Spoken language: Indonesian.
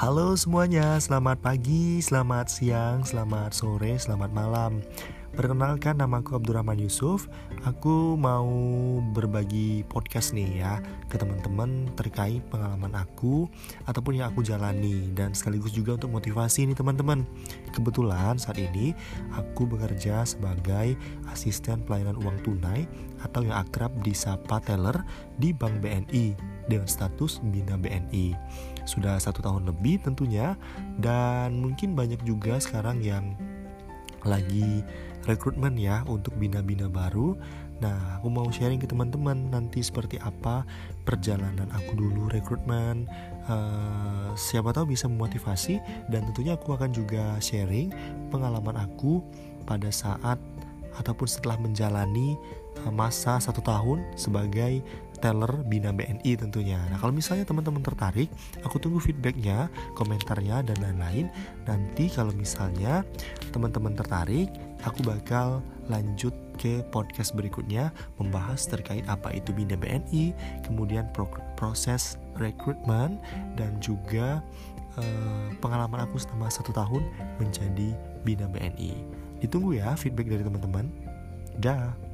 Halo semuanya, selamat pagi, selamat siang, selamat sore, selamat malam. Perkenalkan nama aku Abdurrahman Yusuf. Aku mau berbagi podcast nih ya ke teman-teman terkait pengalaman aku ataupun yang aku jalani dan sekaligus juga untuk motivasi nih teman-teman. Kebetulan saat ini aku bekerja sebagai asisten pelayanan uang tunai atau yang akrab disapa teller di Bank BNI dengan status Bina BNI. Sudah satu tahun lebih tentunya dan mungkin banyak juga sekarang yang lagi rekrutmen ya untuk bina-bina baru. Nah, aku mau sharing ke teman-teman nanti seperti apa perjalanan aku dulu rekrutmen. Uh, siapa tahu bisa memotivasi dan tentunya aku akan juga sharing pengalaman aku pada saat ataupun setelah menjalani eh, masa satu tahun sebagai teller Bina BNI tentunya. Nah kalau misalnya teman-teman tertarik, aku tunggu feedbacknya, komentarnya dan lain-lain. Nanti kalau misalnya teman-teman tertarik, aku bakal lanjut ke podcast berikutnya membahas terkait apa itu Bina BNI, kemudian proses rekrutmen dan juga eh, pengalaman aku selama satu tahun menjadi Bina BNI. Ditunggu ya feedback dari teman-teman. Dah.